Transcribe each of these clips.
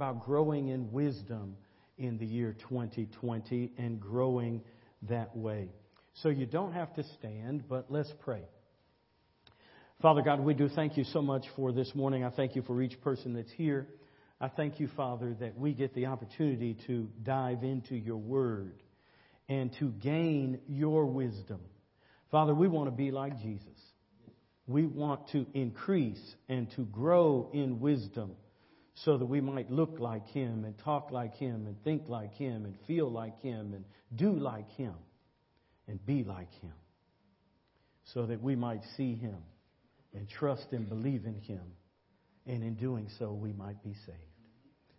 about growing in wisdom in the year 2020 and growing that way. So you don't have to stand, but let's pray. Father God, we do thank you so much for this morning. I thank you for each person that's here. I thank you, Father, that we get the opportunity to dive into your word and to gain your wisdom. Father, we want to be like Jesus. We want to increase and to grow in wisdom so that we might look like him and talk like him and think like him and feel like him and do like him and be like him so that we might see him and trust and believe in him and in doing so we might be saved.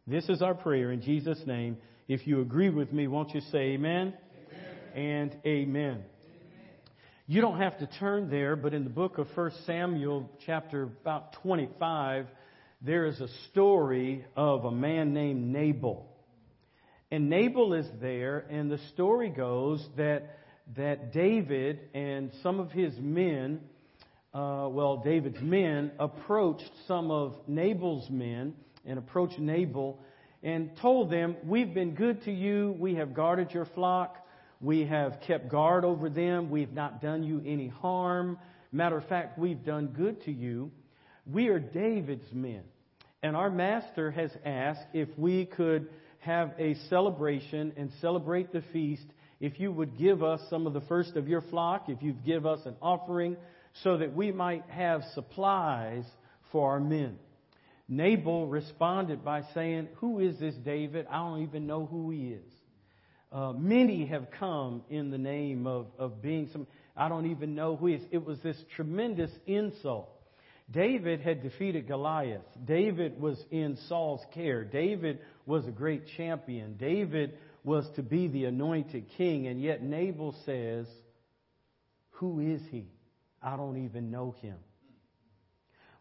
This is our prayer in Jesus' name. If you agree with me, won't you say amen, amen. and amen. You don't have to turn there, but in the book of 1 Samuel, chapter about 25, there is a story of a man named Nabal. And Nabal is there, and the story goes that, that David and some of his men, uh, well, David's men, approached some of Nabal's men and approached Nabal and told them, We've been good to you. We have guarded your flock. We have kept guard over them. We've not done you any harm. Matter of fact, we've done good to you. We are David's men. And our master has asked if we could have a celebration and celebrate the feast, if you would give us some of the first of your flock, if you'd give us an offering, so that we might have supplies for our men. Nabal responded by saying, Who is this David? I don't even know who he is. Uh, many have come in the name of, of being some, I don't even know who he is. It was this tremendous insult. David had defeated Goliath. David was in Saul's care. David was a great champion. David was to be the anointed king, and yet Nabal says, Who is he? I don't even know him.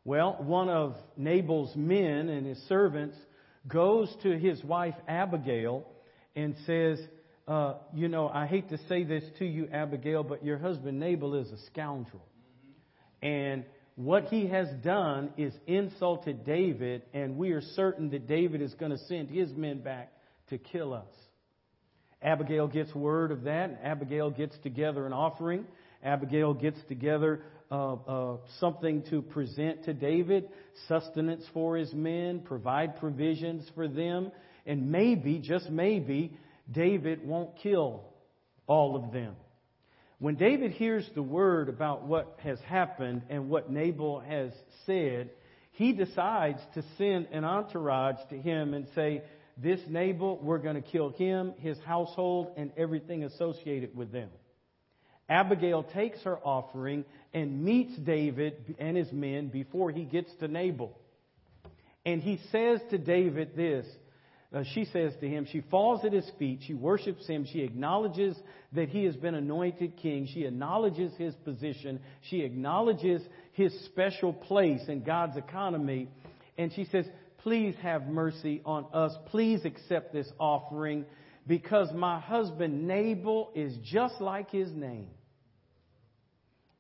Well, one of Nabal's men and his servants goes to his wife Abigail and says, uh, You know, I hate to say this to you, Abigail, but your husband Nabal is a scoundrel. And what he has done is insulted David, and we are certain that David is going to send his men back to kill us. Abigail gets word of that, and Abigail gets together an offering. Abigail gets together uh, uh, something to present to David, sustenance for his men, provide provisions for them, and maybe, just maybe, David won't kill all of them. When David hears the word about what has happened and what Nabal has said, he decides to send an entourage to him and say, This Nabal, we're going to kill him, his household, and everything associated with them. Abigail takes her offering and meets David and his men before he gets to Nabal. And he says to David this uh, she says to him, she falls at his feet, she worships him, she acknowledges that he has been anointed king, she acknowledges his position, she acknowledges his special place in God's economy, and she says, Please have mercy on us, please accept this offering, because my husband Nabal is just like his name.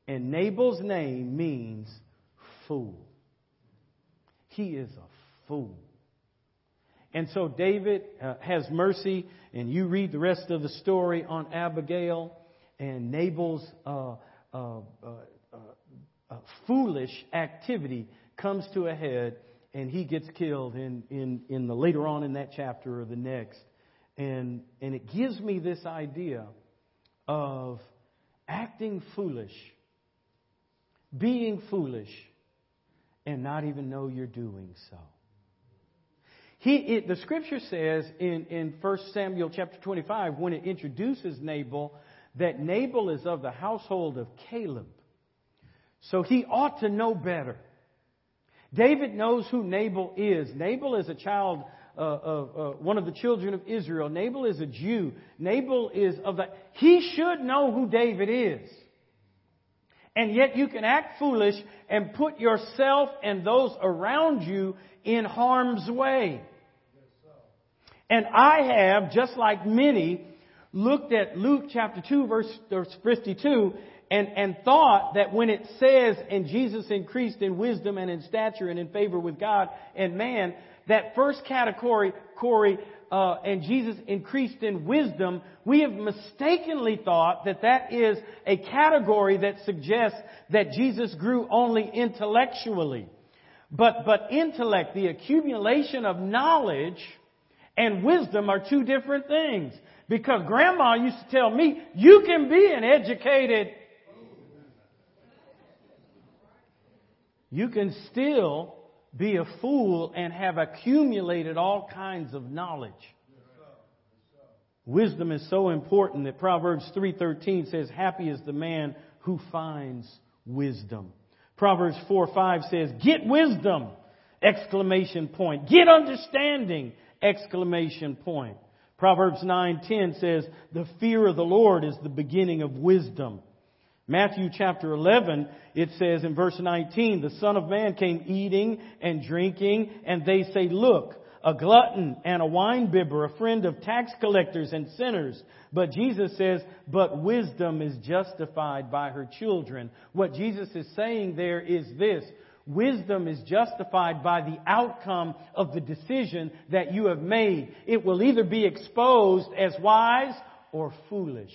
And Nabal's name means fool. He is a fool. And so David uh, has mercy, and you read the rest of the story on Abigail and Nabal's uh, uh, uh, uh foolish activity comes to a head, and he gets killed in, in, in the later on in that chapter or the next. And, and it gives me this idea of acting foolish, being foolish, and not even know you're doing so. He, it, the scripture says in, in 1 Samuel chapter 25, when it introduces Nabal, that Nabal is of the household of Caleb. So he ought to know better. David knows who Nabal is. Nabal is a child uh, of uh, one of the children of Israel. Nabal is a Jew. Nabal is of the. He should know who David is. And yet you can act foolish and put yourself and those around you in harm's way. And I have, just like many, looked at Luke chapter 2 verse, verse 52 and, and thought that when it says, and Jesus increased in wisdom and in stature and in favor with God and man, that first category, Corey, uh, and Jesus increased in wisdom, we have mistakenly thought that that is a category that suggests that Jesus grew only intellectually. But, but intellect, the accumulation of knowledge and wisdom are two different things. Because grandma used to tell me, you can be an educated, you can still be a fool and have accumulated all kinds of knowledge. Wisdom is so important that Proverbs 3:13 says, "Happy is the man who finds wisdom." Proverbs 4:5 says, "Get wisdom!" exclamation point. "Get understanding!" Exclamation point. Proverbs 9:10 says, "The fear of the Lord is the beginning of wisdom." Matthew chapter 11, it says in verse 19, the Son of Man came eating and drinking, and they say, look, a glutton and a winebibber, a friend of tax collectors and sinners. But Jesus says, but wisdom is justified by her children. What Jesus is saying there is this. Wisdom is justified by the outcome of the decision that you have made. It will either be exposed as wise or foolish.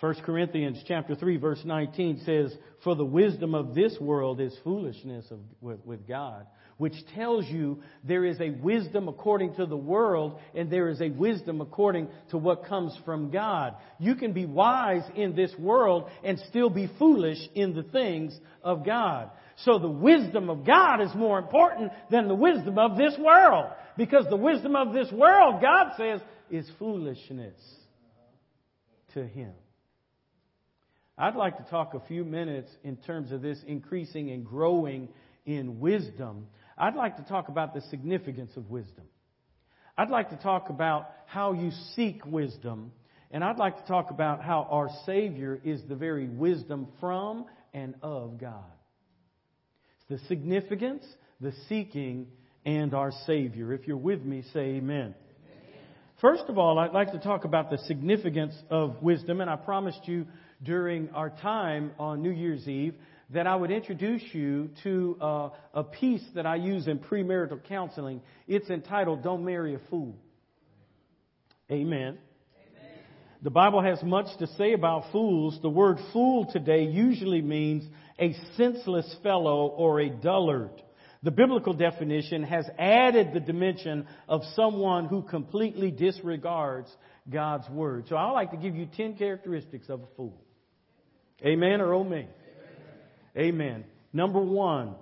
1 Corinthians chapter 3 verse 19 says, For the wisdom of this world is foolishness of, with, with God, which tells you there is a wisdom according to the world and there is a wisdom according to what comes from God. You can be wise in this world and still be foolish in the things of God. So the wisdom of God is more important than the wisdom of this world. Because the wisdom of this world, God says, is foolishness to Him. I'd like to talk a few minutes in terms of this increasing and growing in wisdom. I'd like to talk about the significance of wisdom. I'd like to talk about how you seek wisdom. And I'd like to talk about how our Savior is the very wisdom from and of God. The significance, the seeking, and our Savior. If you're with me, say amen. First of all, I'd like to talk about the significance of wisdom, and I promised you during our time on New Year's Eve that I would introduce you to uh, a piece that I use in premarital counseling. It's entitled Don't Marry a Fool. Amen. Amen. The Bible has much to say about fools. The word fool today usually means a senseless fellow or a dullard. The biblical definition has added the dimension of someone who completely disregards God's word. So I'd like to give you 10 characteristics of a fool. Amen or oh me? Amen. Number one,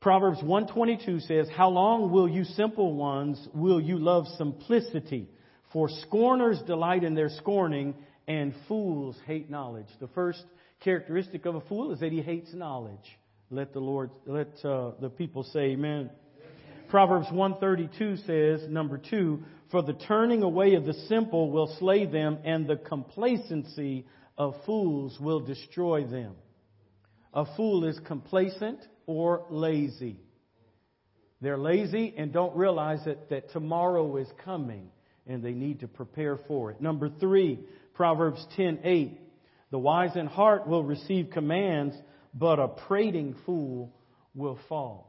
Proverbs 122 says, How long will you simple ones, will you love simplicity? For scorners delight in their scorning, and fools hate knowledge. The first characteristic of a fool is that he hates knowledge. Let the Lord, let uh, the people say amen. amen. Proverbs 132 says, number two, for the turning away of the simple will slay them, and the complacency of fools will destroy them. A fool is complacent or lazy. They're lazy and don't realize that, that tomorrow is coming and they need to prepare for it. Number three, Proverbs 10:8. The wise in heart will receive commands, but a prating fool will fall.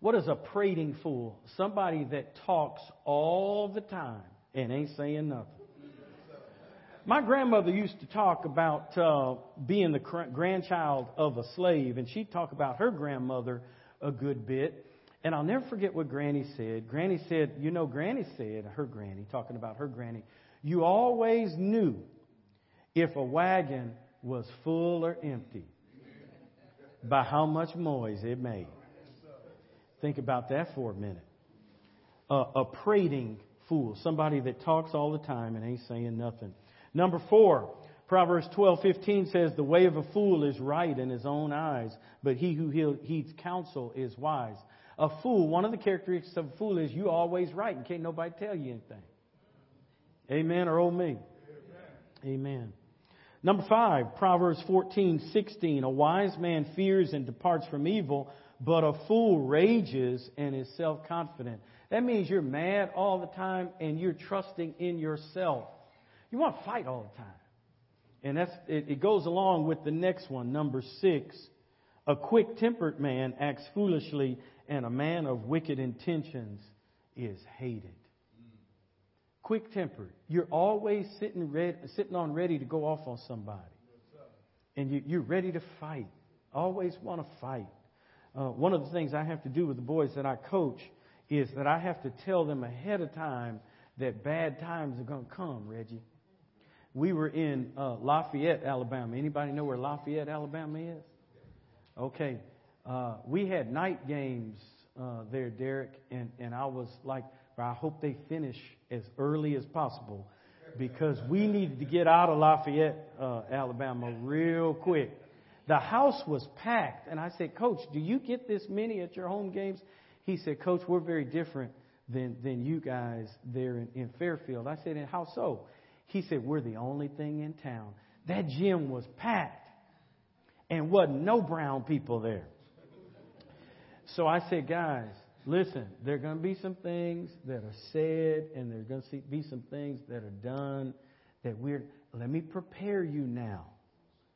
What is a prating fool? Somebody that talks all the time and ain't saying nothing. My grandmother used to talk about uh, being the grandchild of a slave, and she'd talk about her grandmother a good bit. And I'll never forget what Granny said. Granny said, You know, Granny said, her granny, talking about her granny, you always knew if a wagon was full or empty by how much noise it made. Think about that for a minute. Uh, a prating fool, somebody that talks all the time and ain't saying nothing. Number four, Proverbs 12:15 says, "The way of a fool is right in his own eyes, but he who heeds counsel is wise." A fool, one of the characteristics of a fool is you always right and can't nobody tell you anything. Amen or oh me. Amen. Amen. Number five, Proverbs 14:16, "A wise man fears and departs from evil, but a fool rages and is self-confident." That means you're mad all the time and you're trusting in yourself. You want to fight all the time. And that's, it, it goes along with the next one, number six. A quick tempered man acts foolishly, and a man of wicked intentions is hated. Quick tempered. You're always sitting, ready, sitting on ready to go off on somebody. And you, you're ready to fight. Always want to fight. Uh, one of the things I have to do with the boys that I coach is that I have to tell them ahead of time that bad times are going to come, Reggie. We were in uh, Lafayette, Alabama. Anybody know where Lafayette, Alabama is? Okay. Uh, we had night games uh, there, Derek, and, and I was like, I hope they finish as early as possible because we needed to get out of Lafayette, uh, Alabama real quick. The house was packed, and I said, Coach, do you get this many at your home games? He said, Coach, we're very different than, than you guys there in, in Fairfield. I said, and how so? He said, we're the only thing in town. That gym was packed and wasn't no brown people there. So I said, guys, listen, there are going to be some things that are said and there are going to be some things that are done that we're, let me prepare you now.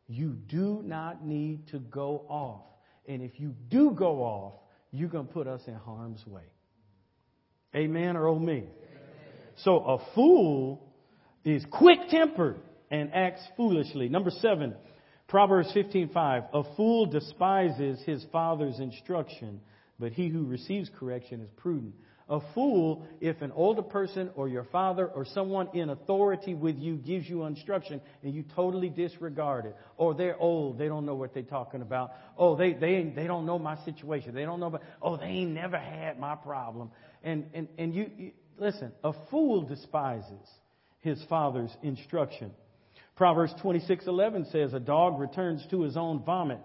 You do not need to go off. And if you do go off, you're going to put us in harm's way. Amen or oh me? Amen. So a fool is quick tempered and acts foolishly. Number seven, Proverbs 15:5. A fool despises his father's instruction, but he who receives correction is prudent. A fool, if an older person or your father or someone in authority with you gives you instruction and you totally disregard it, or they're old, they don't know what they're talking about. Oh, they they they don't know my situation. They don't know about. Oh, they ain't never had my problem. And and and you, you listen. A fool despises his father's instruction. Proverbs 26:11 says, "A dog returns to his own vomit,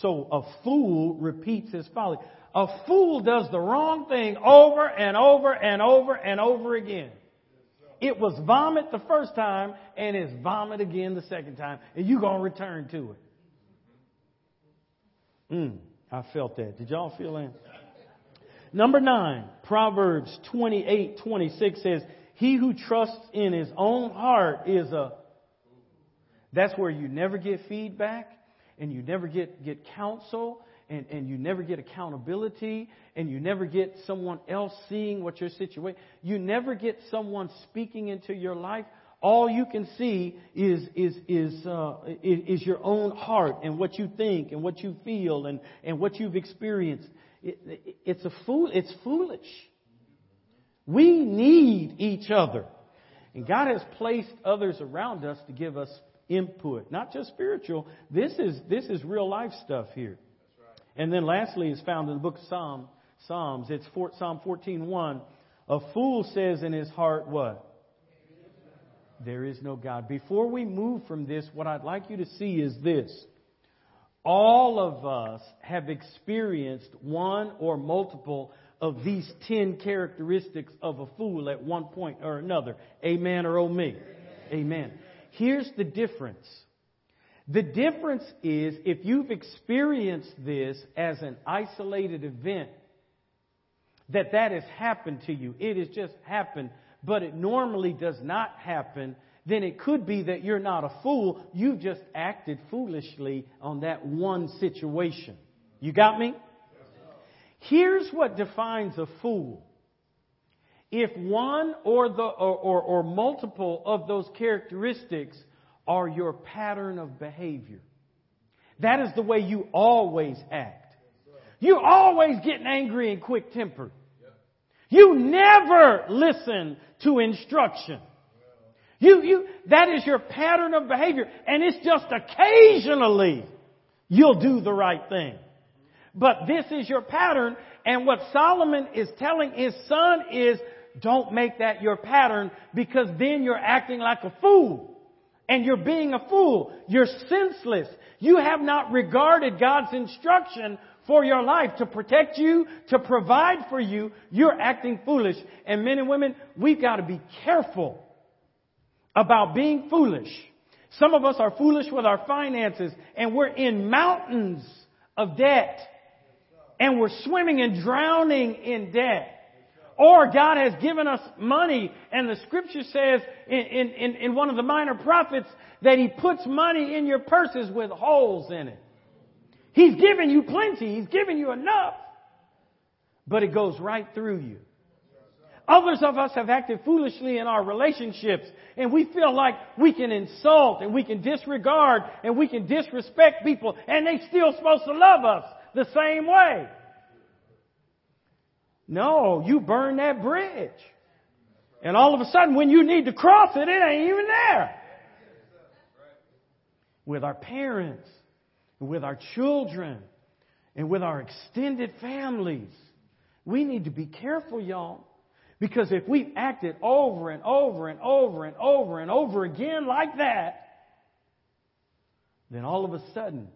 so a fool repeats his folly." A fool does the wrong thing over and over and over and over again. It was vomit the first time and it's vomit again the second time, and you're going to return to it. Mm, I felt that. Did y'all feel that? Number nine, Proverbs 28 26 says, He who trusts in his own heart is a. That's where you never get feedback and you never get, get counsel and, and you never get accountability and you never get someone else seeing what your situation you never get someone speaking into your life all you can see is is is uh, is your own heart and what you think and what you feel and and what you've experienced it, it, it's a fool it's foolish we need each other and god has placed others around us to give us input not just spiritual this is this is real life stuff here and then lastly is found in the book of Psalm, Psalms. It's for, Psalm 14:1. A fool says in his heart, what? There is no God. Before we move from this, what I'd like you to see is this. All of us have experienced one or multiple of these 10 characteristics of a fool at one point or another. Amen or oh me? Amen. Amen. Here's the difference. The difference is if you've experienced this as an isolated event, that that has happened to you. It has just happened, but it normally does not happen. Then it could be that you're not a fool. You've just acted foolishly on that one situation. You got me? Here's what defines a fool. If one or, the, or, or, or multiple of those characteristics are your pattern of behavior. That is the way you always act. You're always getting angry and quick tempered. You never listen to instruction. You, you, that is your pattern of behavior. And it's just occasionally you'll do the right thing. But this is your pattern. And what Solomon is telling his son is don't make that your pattern because then you're acting like a fool and you're being a fool. You're senseless. You have not regarded God's instruction for your life to protect you, to provide for you. You're acting foolish. And men and women, we've got to be careful about being foolish. Some of us are foolish with our finances and we're in mountains of debt and we're swimming and drowning in debt. Or God has given us money, and the scripture says in, in, in one of the minor prophets that He puts money in your purses with holes in it. He's given you plenty. He's given you enough. But it goes right through you. Others of us have acted foolishly in our relationships and we feel like we can insult and we can disregard and we can disrespect people and they still supposed to love us the same way. No, you burn that bridge. And all of a sudden when you need to cross it, it ain't even there. With our parents, with our children, and with our extended families. We need to be careful, y'all. Because if we've acted over and over and over and over and over again like that, then all of a sudden,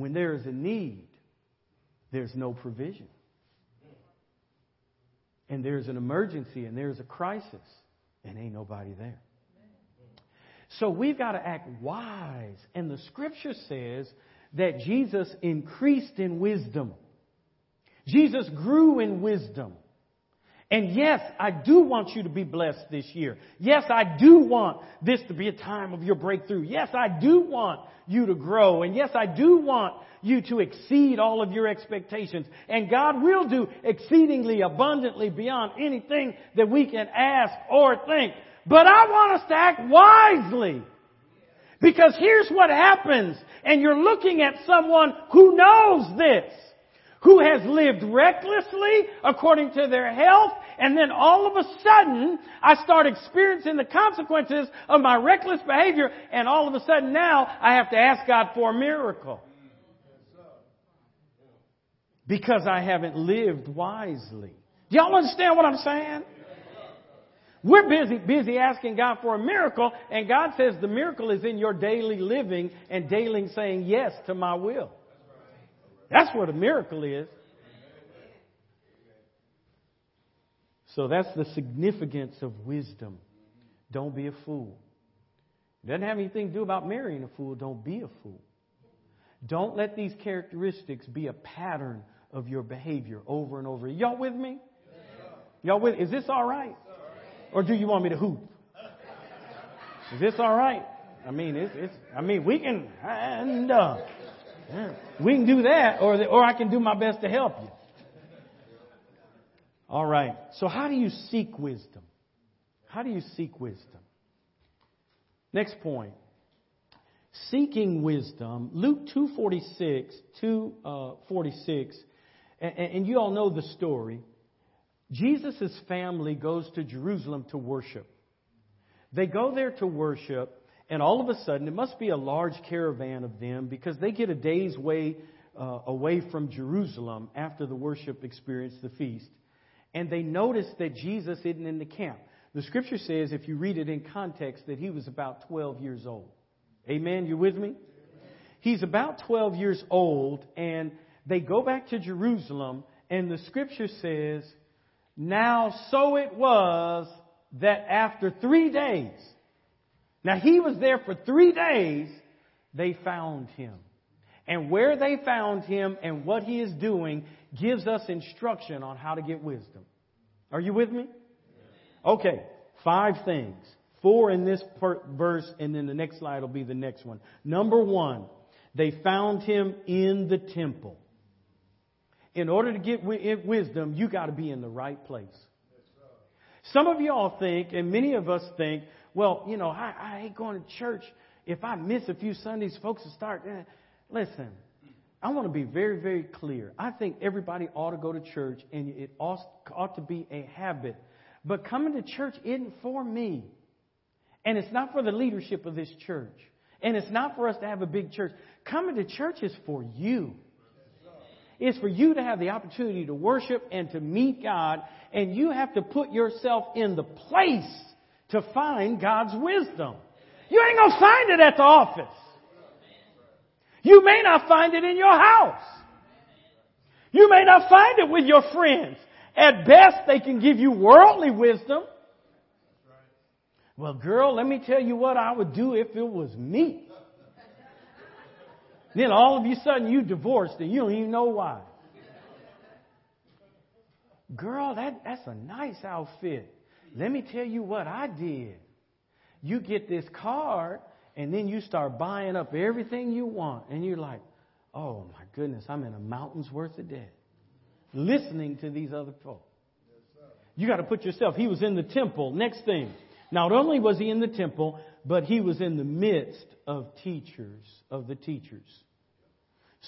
when there is a need, there's no provision. And there's an emergency and there's a crisis, and ain't nobody there. So we've got to act wise. And the scripture says that Jesus increased in wisdom. Jesus grew in wisdom. And yes, I do want you to be blessed this year. Yes, I do want this to be a time of your breakthrough. Yes, I do want you to grow. And yes, I do want you to exceed all of your expectations. And God will do exceedingly abundantly beyond anything that we can ask or think. But I want us to act wisely. Because here's what happens. And you're looking at someone who knows this who has lived recklessly according to their health, and then all of a sudden, I start experiencing the consequences of my reckless behavior, and all of a sudden now, I have to ask God for a miracle. Because I haven't lived wisely. Do y'all understand what I'm saying? We're busy, busy asking God for a miracle, and God says the miracle is in your daily living and daily saying yes to my will. That's what a miracle is. So that's the significance of wisdom. Don't be a fool. It doesn't have anything to do about marrying a fool. Don't be a fool. Don't let these characteristics be a pattern of your behavior over and over. Y'all with me? Y'all with? Is this all right? Or do you want me to hoop? Is this all right? I mean, it's, it's I mean, we can, and, uh, we can do that, or, the, or I can do my best to help you. All right. So how do you seek wisdom? How do you seek wisdom? Next point. Seeking wisdom. Luke 246, 246, uh, and, and you all know the story. Jesus' family goes to Jerusalem to worship. They go there to worship, and all of a sudden, it must be a large caravan of them because they get a day's way uh, away from Jerusalem after the worship experience, the feast. And they notice that Jesus isn't in the camp. The scripture says, if you read it in context, that he was about 12 years old. Amen? You with me? He's about 12 years old, and they go back to Jerusalem, and the scripture says, Now so it was that after three days, now he was there for three days. They found him. And where they found him and what he is doing gives us instruction on how to get wisdom. Are you with me? Okay, five things. Four in this verse, and then the next slide will be the next one. Number one, they found him in the temple. In order to get wisdom, you got to be in the right place. Some of y'all think, and many of us think, well, you know, I, I ain't going to church. If I miss a few Sundays, folks will start. Eh. Listen, I want to be very, very clear. I think everybody ought to go to church, and it ought, to be a habit. But coming to church isn't for me. And it's not for the leadership of this church. And it's not for us to have a big church. Coming to church is for you. It's for you to have the opportunity to worship and to meet God. And you have to put yourself in the place to find God's wisdom. You ain't going to find it at the office. You may not find it in your house. You may not find it with your friends. At best, they can give you worldly wisdom. Well, girl, let me tell you what I would do if it was me. Then all of a sudden you divorced and you don't even know why. Girl, that, that's a nice outfit. Let me tell you what I did. You get this card, and then you start buying up everything you want, and you're like, Oh my goodness, I'm in a mountain's worth of debt. Listening to these other folk. You got to put yourself, he was in the temple. Next thing. Not only was he in the temple, but he was in the midst of teachers, of the teachers.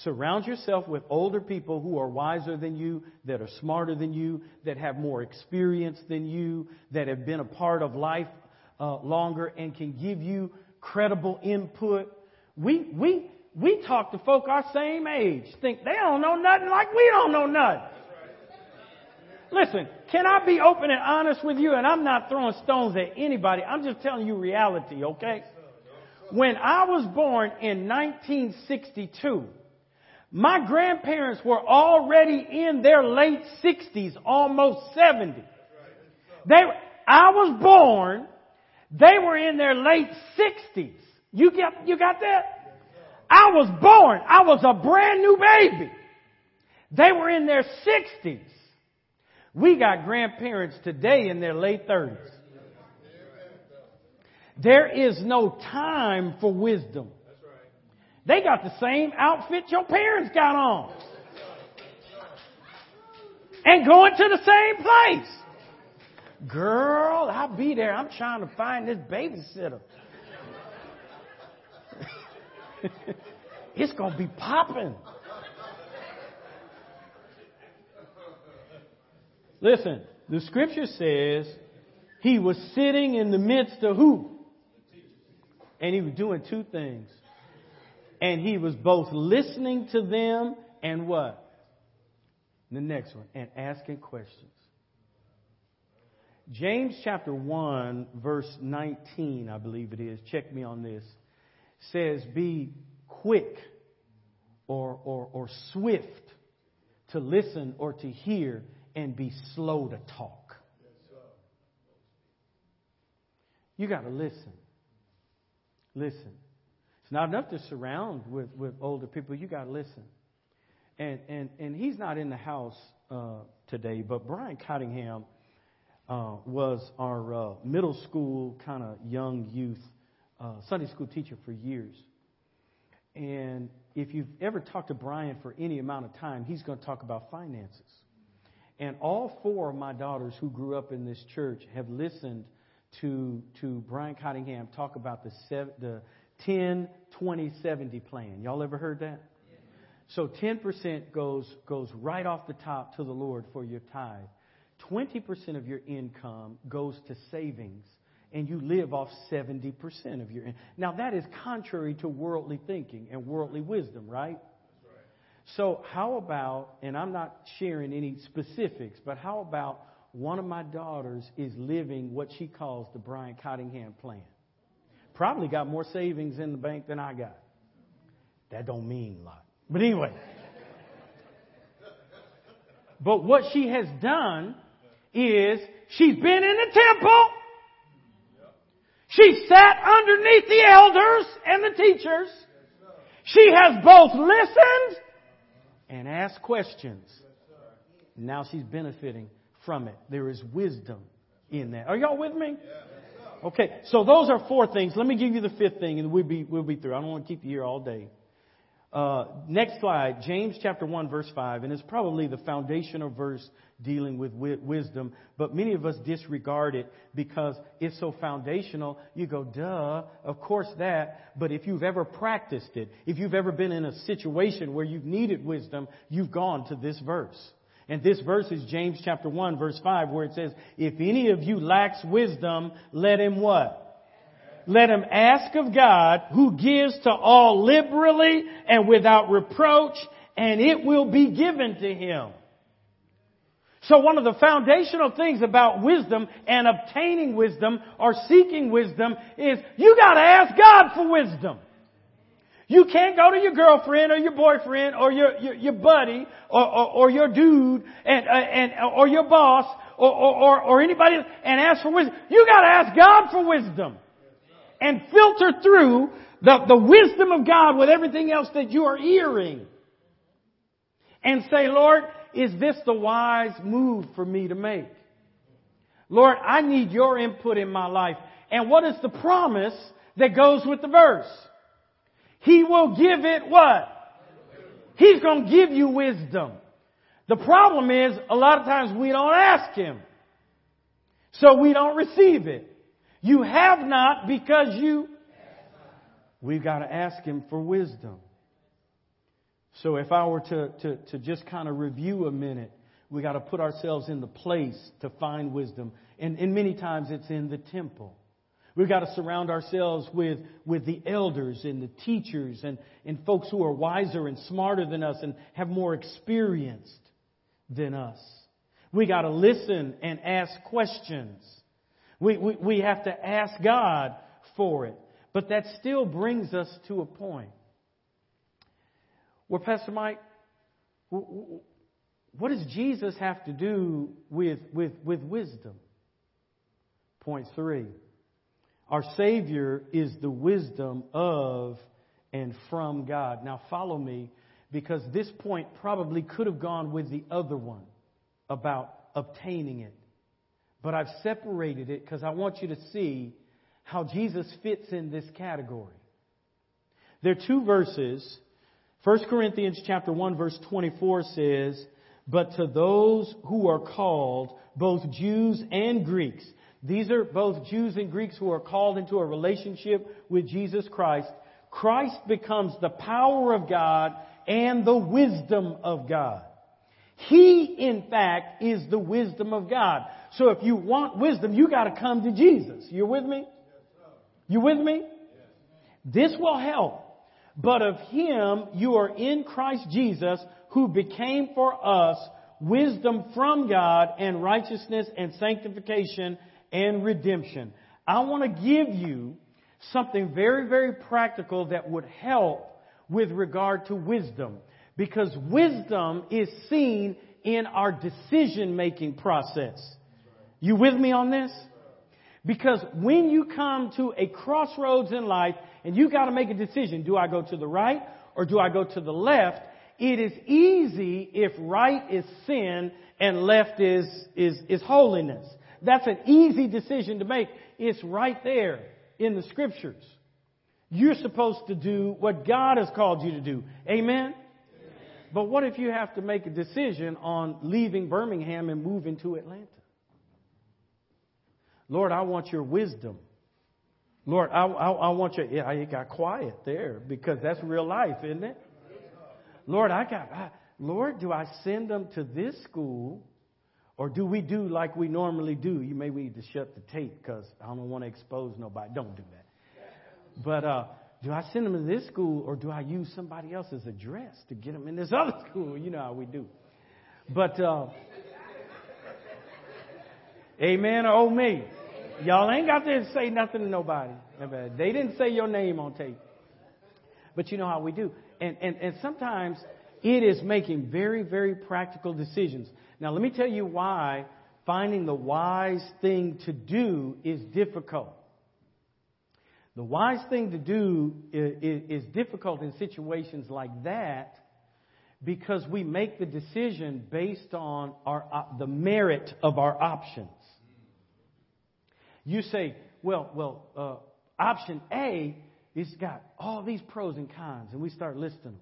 Surround yourself with older people who are wiser than you, that are smarter than you, that have more experience than you, that have been a part of life uh, longer and can give you credible input. We, we, we talk to folk our same age, think they don't know nothing like we don't know nothing. Listen, can I be open and honest with you? And I'm not throwing stones at anybody. I'm just telling you reality, okay? When I was born in 1962, my grandparents were already in their late 60s, almost 70. They, I was born, they were in their late 60s. You got, you got that? I was born, I was a brand new baby. They were in their 60s. We got grandparents today in their late 30s. There is no time for wisdom. They got the same outfit your parents got on. And going to the same place. Girl, I'll be there. I'm trying to find this babysitter. it's going to be popping. Listen, the scripture says he was sitting in the midst of who? And he was doing two things. And he was both listening to them and what? The next one, and asking questions. James chapter 1, verse 19, I believe it is, check me on this, says, Be quick or, or, or swift to listen or to hear and be slow to talk. You got to listen. Listen. It's not enough to surround with, with older people. You got to listen. And, and, and he's not in the house uh, today, but Brian Cottingham uh, was our uh, middle school kind of young youth uh, Sunday school teacher for years. And if you've ever talked to Brian for any amount of time, he's going to talk about finances. And all four of my daughters who grew up in this church have listened to, to Brian Cottingham talk about the, seven, the 10, 20, 70 plan. Y'all ever heard that? So 10% goes, goes right off the top to the Lord for your tithe. 20% of your income goes to savings, and you live off 70% of your income. Now, that is contrary to worldly thinking and worldly wisdom, right? So, how about, and I'm not sharing any specifics, but how about one of my daughters is living what she calls the Brian Cottingham plan? Probably got more savings in the bank than I got. That don't mean a lot. But anyway. But what she has done is she's been in the temple. She sat underneath the elders and the teachers. She has both listened and asked questions. Now she's benefiting from it. There is wisdom in that. Are y'all with me? Okay, so those are four things. Let me give you the fifth thing and we'll be, we'll be through. I don't want to keep you here all day. Uh, next slide, James chapter 1 verse 5, and it's probably the foundational verse dealing with wisdom, but many of us disregard it because it's so foundational. You go, duh, of course that. But if you've ever practiced it, if you've ever been in a situation where you've needed wisdom, you've gone to this verse. And this verse is James chapter 1 verse 5 where it says, if any of you lacks wisdom, let him what? Let him ask of God who gives to all liberally and without reproach and it will be given to him. So one of the foundational things about wisdom and obtaining wisdom or seeking wisdom is you gotta ask God for wisdom. You can't go to your girlfriend or your boyfriend or your, your, your buddy or, or, or, your dude and, uh, and, or your boss or, or, or anybody and ask for wisdom. You gotta ask God for wisdom. And filter through the, the wisdom of God with everything else that you are hearing. And say, Lord, is this the wise move for me to make? Lord, I need your input in my life. And what is the promise that goes with the verse? He will give it what? He's going to give you wisdom. The problem is, a lot of times we don't ask Him. So we don't receive it. You have not because you. We've got to ask Him for wisdom. So if I were to, to, to just kind of review a minute, we got to put ourselves in the place to find wisdom. And, and many times it's in the temple. We've got to surround ourselves with, with the elders and the teachers and, and folks who are wiser and smarter than us and have more experienced than us. We got to listen and ask questions. We, we, we have to ask God for it. But that still brings us to a point where, Pastor Mike, what does Jesus have to do with, with, with wisdom? Point three. Our Savior is the wisdom of and from God. Now follow me because this point probably could have gone with the other one about obtaining it. But I've separated it because I want you to see how Jesus fits in this category. There are two verses. 1 Corinthians chapter 1 verse 24 says, But to those who are called, both Jews and Greeks, these are both Jews and Greeks who are called into a relationship with Jesus Christ. Christ becomes the power of God and the wisdom of God. He, in fact, is the wisdom of God. So if you want wisdom, you gotta come to Jesus. You with me? You with me? This will help. But of Him, you are in Christ Jesus, who became for us wisdom from God and righteousness and sanctification and redemption. I want to give you something very, very practical that would help with regard to wisdom. Because wisdom is seen in our decision making process. You with me on this? Because when you come to a crossroads in life and you got to make a decision, do I go to the right or do I go to the left? It is easy if right is sin and left is, is, is holiness. That's an easy decision to make. It's right there in the scriptures. You're supposed to do what God has called you to do. Amen? But what if you have to make a decision on leaving Birmingham and moving to Atlanta? Lord, I want your wisdom. Lord, I, I, I want your. Yeah, it got quiet there because that's real life, isn't it? Lord, I got. I, Lord, do I send them to this school, or do we do like we normally do? You may need to shut the tape because I don't want to expose nobody. Don't do that. But uh, do I send them to this school or do I use somebody else's address to get them in this other school? You know how we do. But, uh, amen or oh me. Y'all ain't got to say nothing to nobody. They didn't say your name on tape. But you know how we do. And, and, and sometimes it is making very, very practical decisions. Now, let me tell you why finding the wise thing to do is difficult. The wise thing to do is, is, difficult in situations like that because we make the decision based on our, uh, the merit of our options. You say, well, well, uh, option A it's got all these pros and cons, and we start listing them.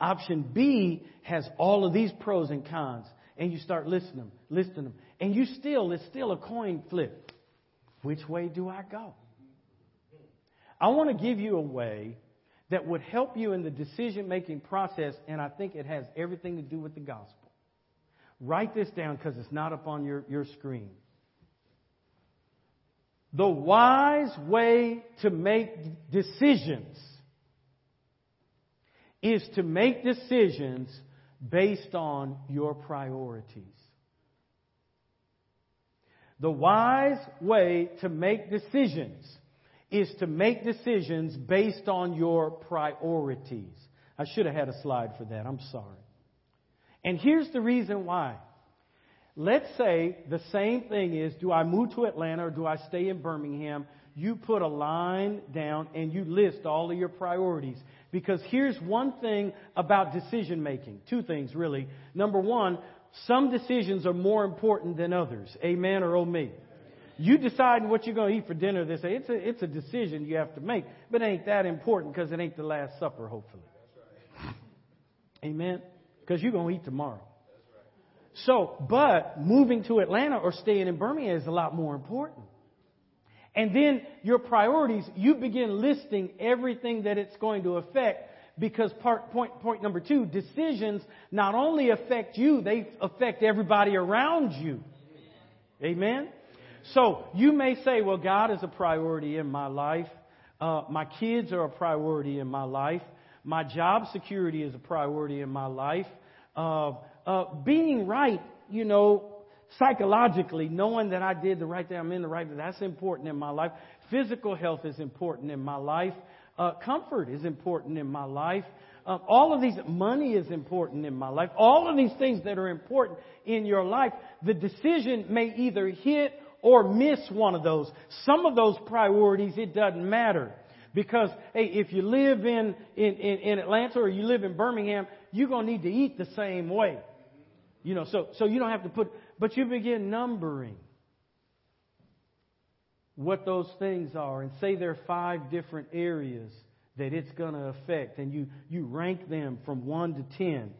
Option B has all of these pros and cons, and you start listing them, listing them, and you still, it's still a coin flip. Which way do I go? I want to give you a way that would help you in the decision making process, and I think it has everything to do with the gospel. Write this down because it's not up on your, your screen. The wise way to make decisions is to make decisions based on your priorities. The wise way to make decisions is to make decisions based on your priorities. I should have had a slide for that. I'm sorry. And here's the reason why. Let's say the same thing is do I move to Atlanta or do I stay in Birmingham? You put a line down and you list all of your priorities. Because here's one thing about decision making. Two things, really. Number one, some decisions are more important than others. Amen or oh me. You deciding what you're going to eat for dinner this day, it's a, it's a decision you have to make. But it ain't that important because it ain't the Last Supper, hopefully. Amen? Because you're going to eat tomorrow. So, but moving to Atlanta or staying in Birmingham is a lot more important. And then your priorities, you begin listing everything that it's going to affect because part, point, point number two, decisions not only affect you, they affect everybody around you. Amen? So you may say, well, God is a priority in my life. Uh, my kids are a priority in my life. My job security is a priority in my life. Uh, uh, being right, you know, psychologically, knowing that I did the right thing, I'm in the right, that's important in my life. Physical health is important in my life. Uh, comfort is important in my life. Uh, all of these, money is important in my life. All of these things that are important in your life, the decision may either hit or miss one of those. Some of those priorities, it doesn't matter. Because, hey, if you live in, in, in, in Atlanta or you live in Birmingham, you're going to need to eat the same way. You know, so, so you don't have to put, but you begin numbering what those things are and say there are five different areas that it's going to affect and you, you rank them from 1 to 10.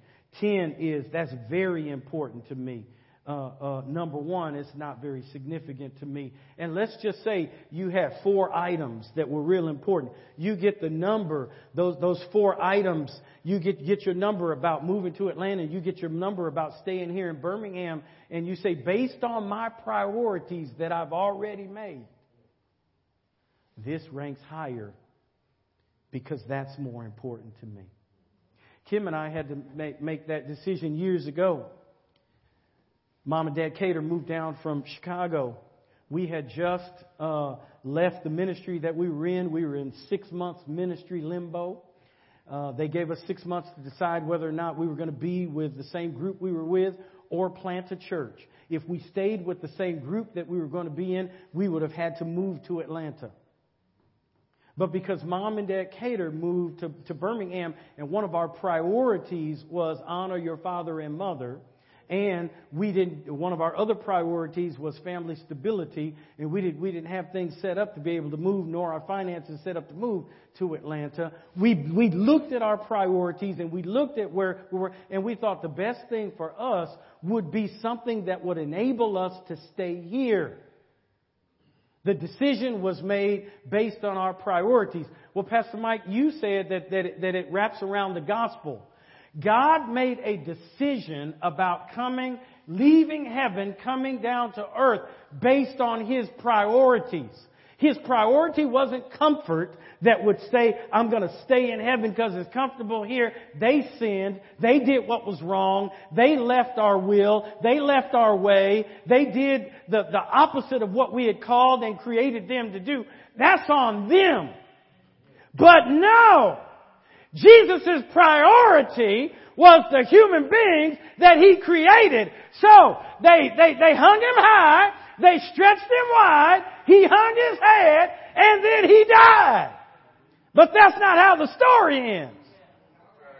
10 is, that's very important to me. Uh, uh, number one, it's not very significant to me. And let's just say you have four items that were real important. You get the number, those, those four items, you get, get your number about moving to Atlanta, you get your number about staying here in Birmingham, and you say, based on my priorities that I've already made, this ranks higher because that's more important to me. Kim and I had to make, make that decision years ago. Mom and Dad Cater moved down from Chicago. We had just uh, left the ministry that we were in. We were in six months ministry limbo. Uh, they gave us six months to decide whether or not we were going to be with the same group we were with or plant a church. If we stayed with the same group that we were going to be in, we would have had to move to Atlanta. But because mom and dad Cater moved to, to Birmingham, and one of our priorities was honor your father and mother, and we didn't, one of our other priorities was family stability, and we, didn't we didn't have things set up to be able to move, nor our finances set up to move to Atlanta. We, we looked at our priorities and we looked at where we were, and we thought the best thing for us would be something that would enable us to stay here. The decision was made based on our priorities. Well, Pastor Mike, you said that, that, it, that it wraps around the gospel. God made a decision about coming, leaving heaven, coming down to earth based on His priorities. His priority wasn't comfort that would say, I'm going to stay in heaven because it's comfortable here. They sinned. They did what was wrong. They left our will. They left our way. They did the, the opposite of what we had called and created them to do. That's on them. But no! Jesus' priority was the human beings that He created. So, they, they, they hung Him high, they stretched Him wide, He hung His head, and then He died. But that's not how the story ends.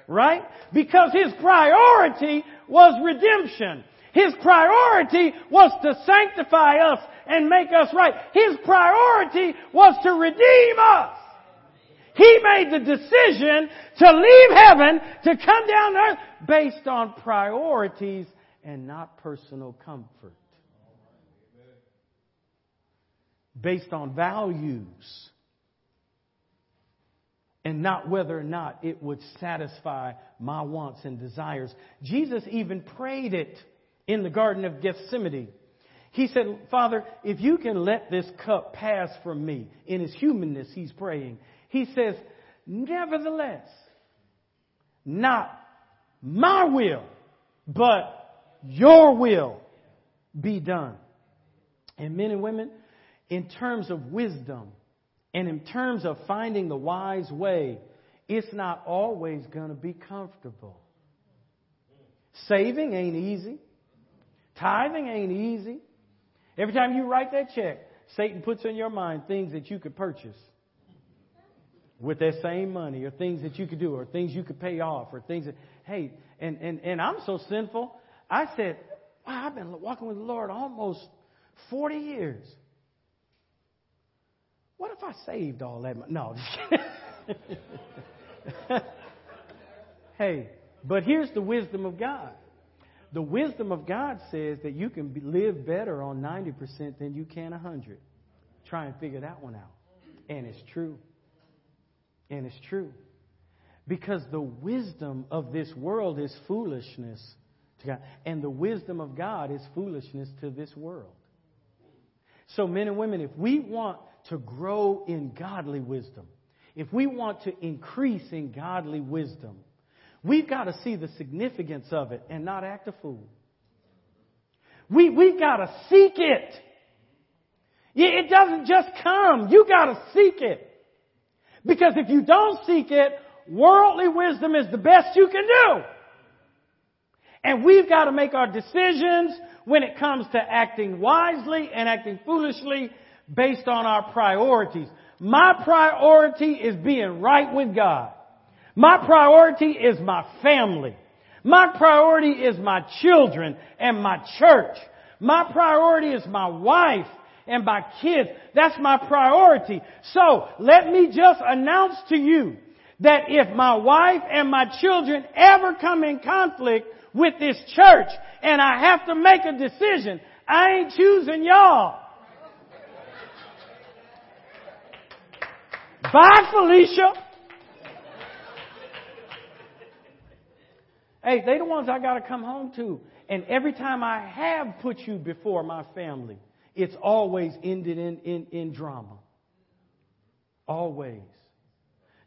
Right? Because His priority was redemption. His priority was to sanctify us and make us right. His priority was to redeem us. He made the decision to leave heaven to come down to earth based on priorities and not personal comfort. Based on values and not whether or not it would satisfy my wants and desires. Jesus even prayed it in the Garden of Gethsemane. He said, Father, if you can let this cup pass from me, in his humanness, he's praying. He says, Nevertheless, not my will, but your will be done. And men and women, in terms of wisdom and in terms of finding the wise way, it's not always going to be comfortable. Saving ain't easy. Tithing ain't easy. Every time you write that check, Satan puts in your mind things that you could purchase with that same money or things that you could do or things you could pay off or things that, hey, and, and, and I'm so sinful. I said, wow, I've been walking with the Lord almost 40 years. What if I saved all that money? No. hey, But here's the wisdom of God. The wisdom of God says that you can be, live better on 90% than you can 100. Try and figure that one out. And it's true. And it's true. Because the wisdom of this world is foolishness to God. And the wisdom of God is foolishness to this world. So, men and women, if we want to grow in godly wisdom, if we want to increase in godly wisdom, we've got to see the significance of it and not act a fool. We, we've got to seek it. It doesn't just come. You got to seek it. Because if you don't seek it, worldly wisdom is the best you can do. And we've got to make our decisions when it comes to acting wisely and acting foolishly based on our priorities. My priority is being right with God. My priority is my family. My priority is my children and my church. My priority is my wife and my kids. That's my priority. So let me just announce to you that if my wife and my children ever come in conflict with this church and I have to make a decision, I ain't choosing y'all. Bye, Felicia. Hey, they the ones I got to come home to. And every time I have put you before my family, it's always ended in, in, in drama. Always.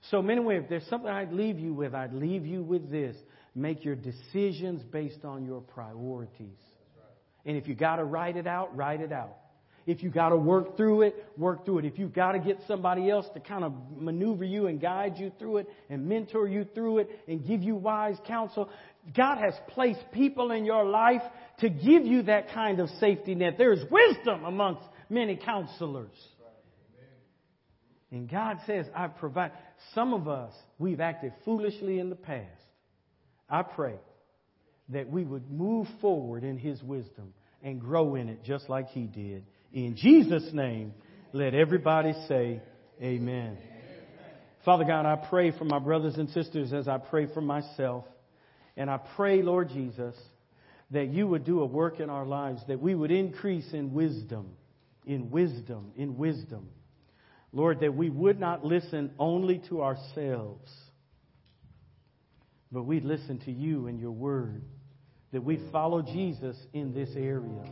So, anyway, if there's something I'd leave you with, I'd leave you with this. Make your decisions based on your priorities. And if you got to write it out, write it out. If you got to work through it, work through it. If you've got to get somebody else to kind of maneuver you and guide you through it and mentor you through it and give you wise counsel, God has placed people in your life to give you that kind of safety net. There's wisdom amongst many counselors. And God says, I provide. Some of us, we've acted foolishly in the past. I pray that we would move forward in His wisdom and grow in it just like He did. In Jesus' name, let everybody say, Amen. Father God, I pray for my brothers and sisters as I pray for myself. And I pray, Lord Jesus, that you would do a work in our lives, that we would increase in wisdom, in wisdom, in wisdom. Lord, that we would not listen only to ourselves, but we'd listen to you and your word, that we'd follow Jesus in this area.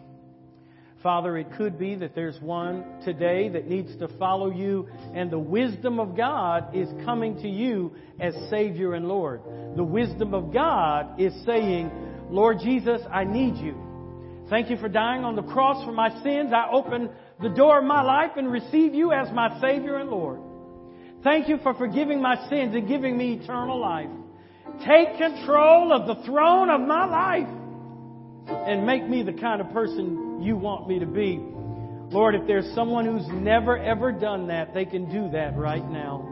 Father, it could be that there's one today that needs to follow you, and the wisdom of God is coming to you as Savior and Lord. The wisdom of God is saying, Lord Jesus, I need you. Thank you for dying on the cross for my sins. I open the door of my life and receive you as my Savior and Lord. Thank you for forgiving my sins and giving me eternal life. Take control of the throne of my life and make me the kind of person you want me to be. Lord, if there's someone who's never ever done that, they can do that right now.